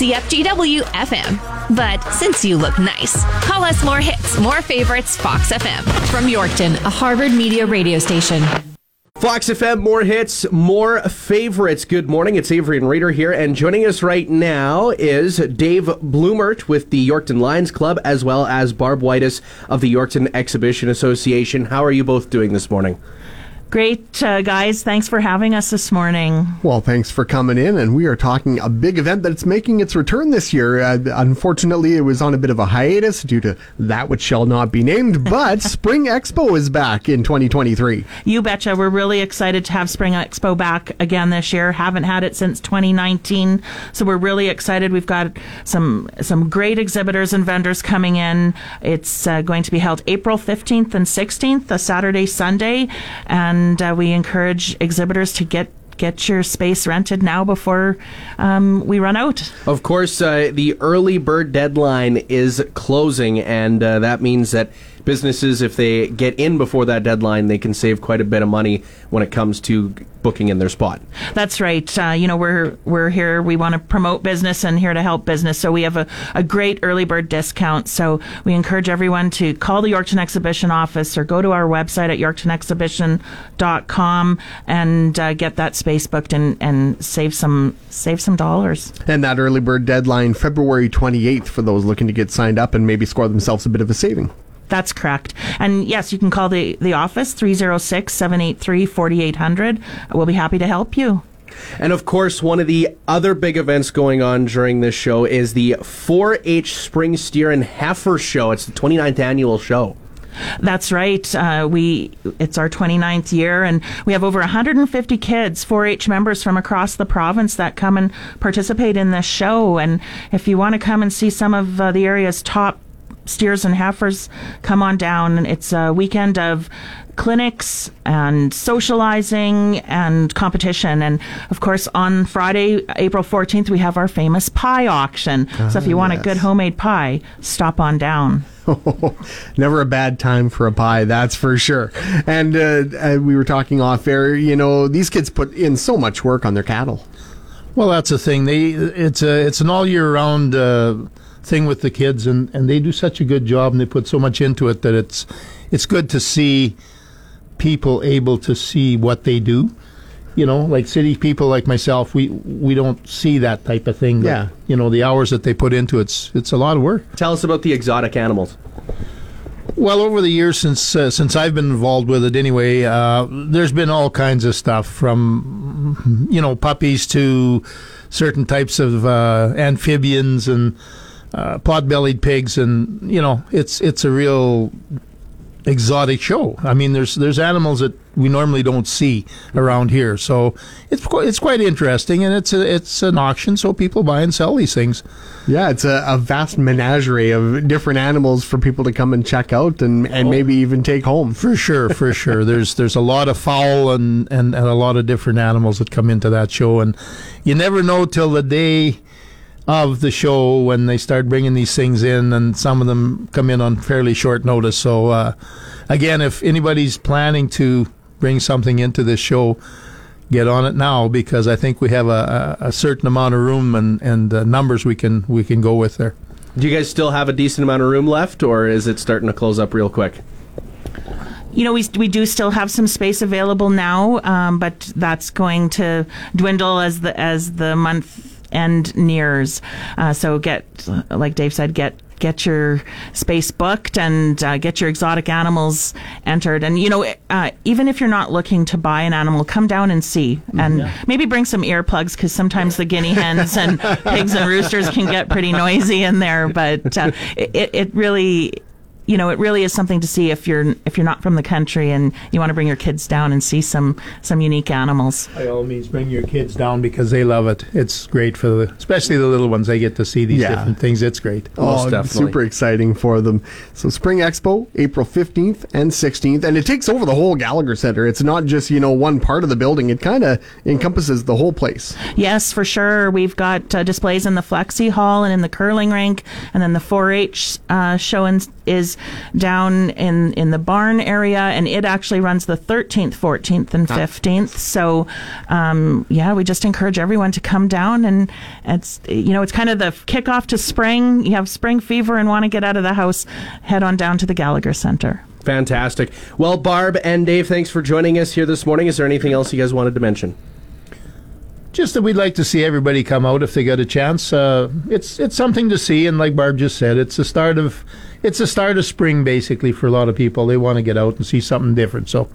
CFGW FM. But since you look nice, call us more hits, more favorites, Fox FM. From Yorkton, a Harvard Media radio station. Fox FM, more hits, more favorites. Good morning. It's Avery and Raider here, and joining us right now is Dave Blumert with the Yorkton Lions Club, as well as Barb Whitus of the Yorkton Exhibition Association. How are you both doing this morning? Great, uh, guys. Thanks for having us this morning. Well, thanks for coming in. And we are talking a big event that's making its return this year. Uh, unfortunately, it was on a bit of a hiatus due to that which shall not be named, but Spring Expo is back in 2023. You betcha. We're really excited to have Spring Expo back again this year. Haven't had it since 2019. So we're really excited. We've got some, some great exhibitors and vendors coming in. It's uh, going to be held April 15th and 16th, a Saturday, Sunday. And and uh, we encourage exhibitors to get get your space rented now before um, we run out. Of course, uh, the early bird deadline is closing, and uh, that means that businesses, if they get in before that deadline, they can save quite a bit of money when it comes to booking in their spot. That's right. Uh, you know, we're we're here. We want to promote business and here to help business. So we have a, a great early bird discount. So we encourage everyone to call the Yorkton Exhibition office or go to our website at yorktonexhibition.com and uh, get that space booked and, and save some save some dollars. And that early bird deadline, February 28th, for those looking to get signed up and maybe score themselves a bit of a saving. That's correct. And yes, you can call the, the office 306 783 4800. We'll be happy to help you. And of course, one of the other big events going on during this show is the 4 H Spring Steer and Heifer Show. It's the 29th annual show. That's right. Uh, we it's our 29th year, and we have over 150 kids, 4-H members from across the province that come and participate in this show. And if you want to come and see some of uh, the area's top steers and heifers come on down. It's a weekend of clinics and socializing and competition. And of course, on Friday, April 14th, we have our famous pie auction. so if you want yes. a good homemade pie, stop on down. Never a bad time for a pie, that's for sure. And uh, uh, we were talking off air, you know, these kids put in so much work on their cattle. Well, that's the thing. They it's a it's an all year round uh, thing with the kids, and, and they do such a good job, and they put so much into it that it's it's good to see people able to see what they do. You know, like city people like myself, we we don't see that type of thing. Yeah. you know, the hours that they put into it, it's it's a lot of work. Tell us about the exotic animals. Well, over the years since uh, since I've been involved with it, anyway, uh, there's been all kinds of stuff from you know puppies to certain types of uh, amphibians and uh, pot-bellied pigs, and you know, it's it's a real exotic show. I mean, there's there's animals that we normally don't see around here, so it's quite, it's quite interesting, and it's a, it's an auction, so people buy and sell these things. Yeah, it's a, a vast menagerie of different animals for people to come and check out, and, and oh, maybe even take home. For sure, for sure. There's there's a lot of fowl and, and and a lot of different animals that come into that show, and you never know till the day of the show when they start bringing these things in, and some of them come in on fairly short notice. So, uh, again, if anybody's planning to bring something into this show, get on it now because I think we have a, a, a certain amount of room and, and uh, numbers we can we can go with there. Do you guys still have a decent amount of room left, or is it starting to close up real quick? you know, we, we do still have some space available now, um, but that's going to dwindle as the as the month and nears. Uh, so get, like Dave said, get get your space booked and uh, get your exotic animals entered. And, you know, uh, even if you're not looking to buy an animal, come down and see. And yeah. maybe bring some earplugs because sometimes the guinea hens and pigs and roosters can get pretty noisy in there. But uh, it, it really you know, it really is something to see if you're if you're not from the country and you want to bring your kids down and see some some unique animals. By all means, bring your kids down because they love it. It's great for the, especially the little ones. They get to see these Yeah. different things. It's great. Most oh, super exciting for them. So Spring Expo, April 15th and 16th, and it takes over the whole Gallagher Center. It's not just, you know, one part of the building. It kind of encompasses the whole place. Yes, for sure. We've got uh, displays in the Flexi Hall and in the curling rink, and then the 4-H uh, show in, is down in in the barn area, and it actually runs the 13th, 14th, and 15th. So, um, yeah, we just encourage everyone to come down, and it's you know it's kind of the kickoff to spring. You have spring fever and want to get out of the house, head on down to the Gallagher Center. Fantastic. Well, Barb and Dave, thanks for joining us here this morning. Is there anything else you guys wanted to mention? Just that we'd like to see everybody come out if they get a chance. Uh, it's it's something to see, and like Barb just said, it's the start of it's the start of spring basically for a lot of people. They want to get out and see something different. So,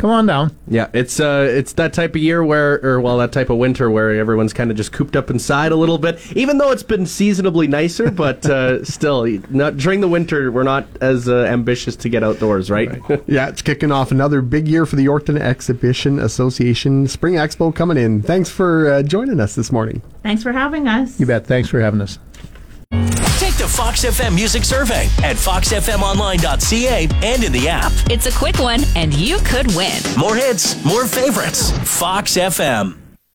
come on down. Yeah, it's uh, it's that type of year where, or well, that type of winter where everyone's kind of just cooped up inside a little bit. Even though it's been seasonably nicer, but uh, still, not during the winter, we're not as uh, ambitious to get outdoors, right? Yeah, it's kicking off another big year for the Yorkton Exhibition Association. Spring Expo coming in. Thanks for uh, joining us this morning. Thanks for having us. You bet. Thanks for having us. Fox FM Music Survey at foxfmonline.ca and in the app. It's a quick one, and you could win. More hits, more favorites. Fox FM.